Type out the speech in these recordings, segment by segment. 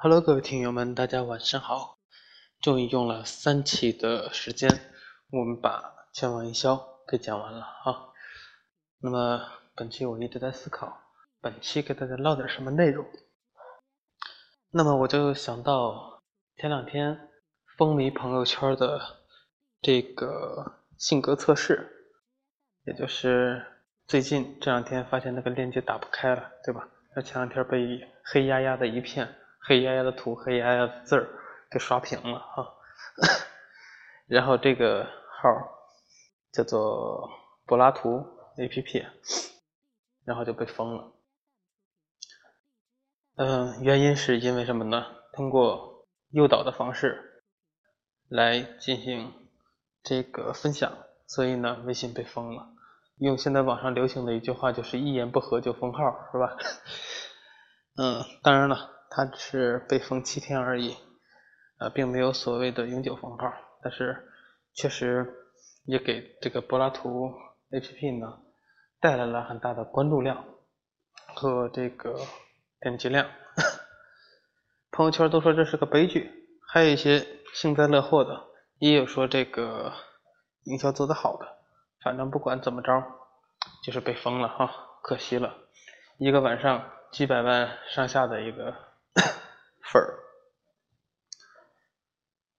Hello，各位听友们，大家晚上好。终于用了三期的时间，我们把全网营销给讲完了啊。那么本期我一直在思考，本期给大家唠点什么内容。那么我就想到前两天风靡朋友圈的这个性格测试，也就是最近这两天发现那个链接打不开了，对吧？那前两天被黑压压的一片。黑压压的图，黑压压的字儿给刷屏了哈，然后这个号叫做柏拉图 APP，然后就被封了。嗯，原因是因为什么呢？通过诱导的方式来进行这个分享，所以呢，微信被封了。用现在网上流行的一句话就是“一言不合就封号”，是吧？嗯，当然了。它只是被封七天而已，呃，并没有所谓的永久封号，但是确实也给这个柏拉图 APP 呢带来了很大的关注量和这个点击量。朋友圈都说这是个悲剧，还有一些幸灾乐祸的，也有说这个营销做得好的。反正不管怎么着，就是被封了哈，可惜了，一个晚上几百万上下的一个。粉儿，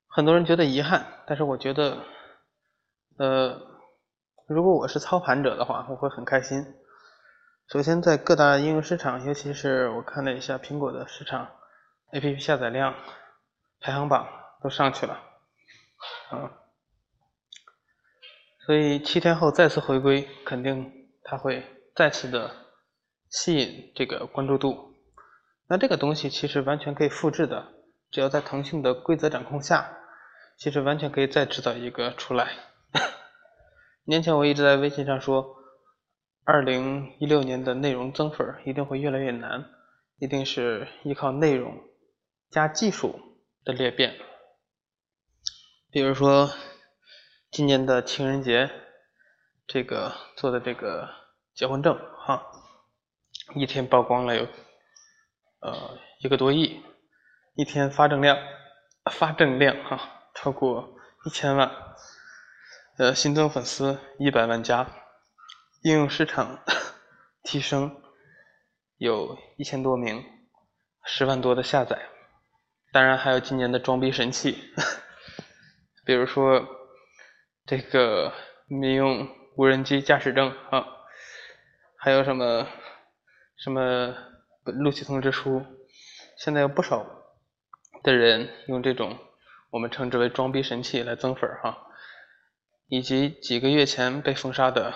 很多人觉得遗憾，但是我觉得，呃，如果我是操盘者的话，我会很开心。首先，在各大应用市场，尤其是我看了一下苹果的市场，APP 下载量排行榜都上去了，啊，所以七天后再次回归，肯定它会再次的吸引这个关注度。那这个东西其实完全可以复制的，只要在腾讯的规则掌控下，其实完全可以再制造一个出来。年前我一直在微信上说，二零一六年的内容增粉一定会越来越难，一定是依靠内容加技术的裂变。比如说今年的情人节，这个做的这个结婚证哈，一天曝光了有。呃，一个多亿，一天发证量，发证量哈，超过一千万，呃，新增粉丝一百万加，应用市场 提升有一千多名，十万多的下载，当然还有今年的装逼神器，比如说这个民用无人机驾驶证啊，还有什么什么。录取通知书，现在有不少的人用这种我们称之为“装逼神器”来增粉儿哈，以及几个月前被封杀的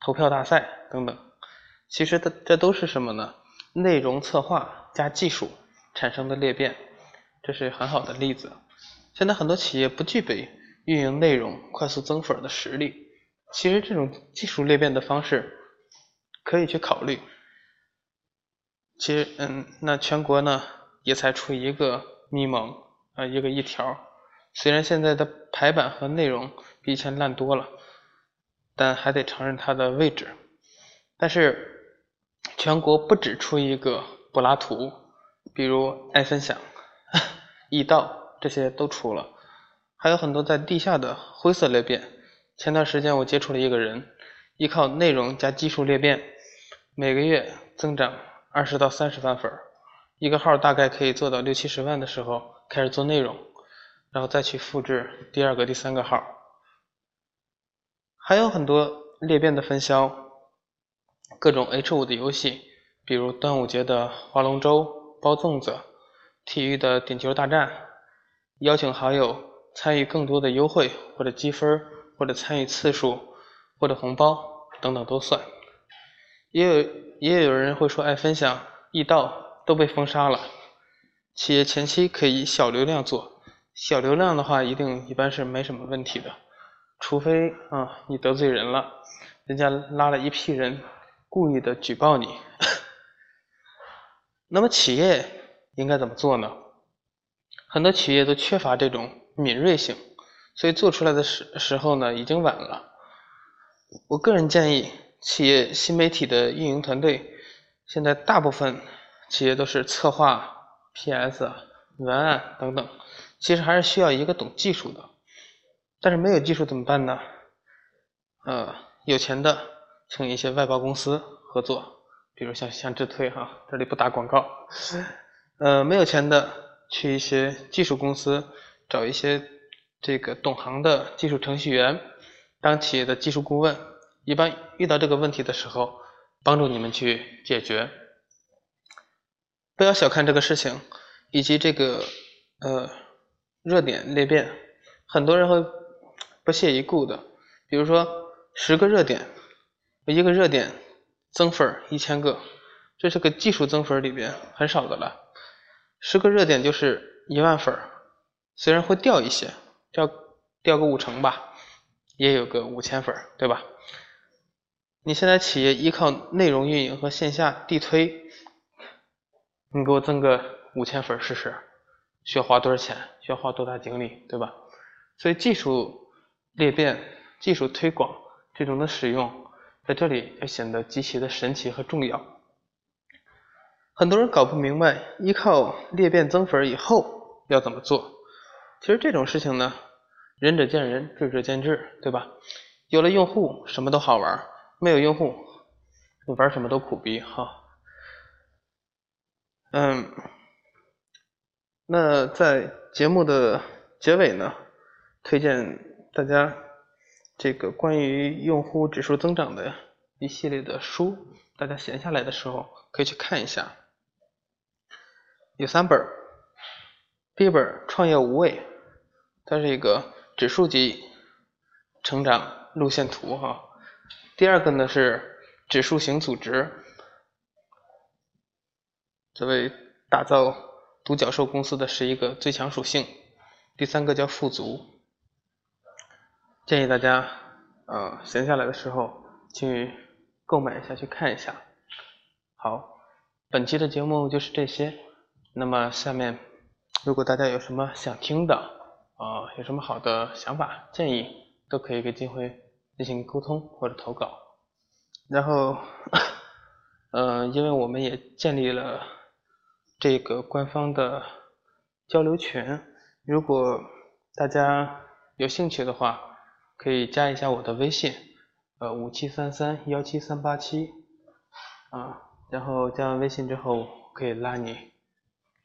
投票大赛等等，其实这这都是什么呢？内容策划加技术产生的裂变，这是很好的例子。现在很多企业不具备运营内容快速增粉的实力，其实这种技术裂变的方式可以去考虑。其实，嗯，那全国呢也才出一个咪蒙啊，一个一条。虽然现在的排版和内容比以前烂多了，但还得承认它的位置。但是，全国不止出一个柏拉图，比如爱分享、易道这些都出了，还有很多在地下的灰色裂变。前段时间我接触了一个人，依靠内容加技术裂变，每个月增长。二十到三十万粉儿，一个号大概可以做到六七十万的时候，开始做内容，然后再去复制第二个、第三个号。还有很多裂变的分销，各种 H 五的游戏，比如端午节的划龙舟、包粽子，体育的点球大战，邀请好友参与更多的优惠或者积分，或者参与次数或者红包等等都算。也有也有人会说，爱分享、易到都被封杀了。企业前期可以小流量做，小流量的话，一定一般是没什么问题的，除非啊你得罪人了，人家拉了一批人故意的举报你。那么企业应该怎么做呢？很多企业都缺乏这种敏锐性，所以做出来的时时候呢，已经晚了。我个人建议。企业新媒体的运营团队，现在大部分企业都是策划 PS、文案等等，其实还是需要一个懂技术的。但是没有技术怎么办呢？呃，有钱的请一些外包公司合作，比如像像智推哈，这里不打广告。呃，没有钱的去一些技术公司找一些这个懂行的技术程序员当企业的技术顾问，一般遇到这个问题的时候，帮助你们去解决。不要小看这个事情，以及这个呃热点裂变，很多人会。不屑一顾的，比如说十个热点，一个热点增粉一千个，这是个技术增粉里边很少的了。十个热点就是一万粉，虽然会掉一些，掉掉个五成吧，也有个五千粉，对吧？你现在企业依靠内容运营和线下地推，你给我增个五千粉试试，需要花多少钱？需要花多大精力，对吧？所以技术。裂变、技术推广这种的使用，在这里就显得极其的神奇和重要。很多人搞不明白，依靠裂变增粉以后要怎么做。其实这种事情呢，仁者见仁，智者见智，对吧？有了用户，什么都好玩；没有用户，你玩什么都苦逼哈。嗯，那在节目的结尾呢，推荐。大家这个关于用户指数增长的一系列的书，大家闲下来的时候可以去看一下。有三本，第一本《创业无畏》，它是一个指数级成长路线图哈。第二个呢是《指数型组织》，作为打造独角兽公司的十一个最强属性。第三个叫富足。建议大家，呃，闲下来的时候去购买一下，去看一下。好，本期的节目就是这些。那么下面，如果大家有什么想听的，啊，有什么好的想法建议，都可以给金辉进行沟通或者投稿。然后，呃，因为我们也建立了这个官方的交流群，如果大家有兴趣的话。可以加一下我的微信，呃，五七三三幺七三八七，啊，然后加完微信之后，可以拉你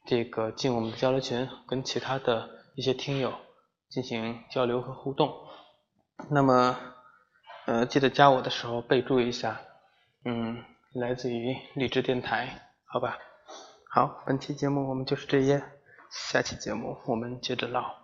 这个进我们的交流群，跟其他的一些听友进行交流和互动。那么，呃，记得加我的时候备注一下，嗯，来自于励志电台，好吧？好，本期节目我们就是这些，下期节目我们接着唠。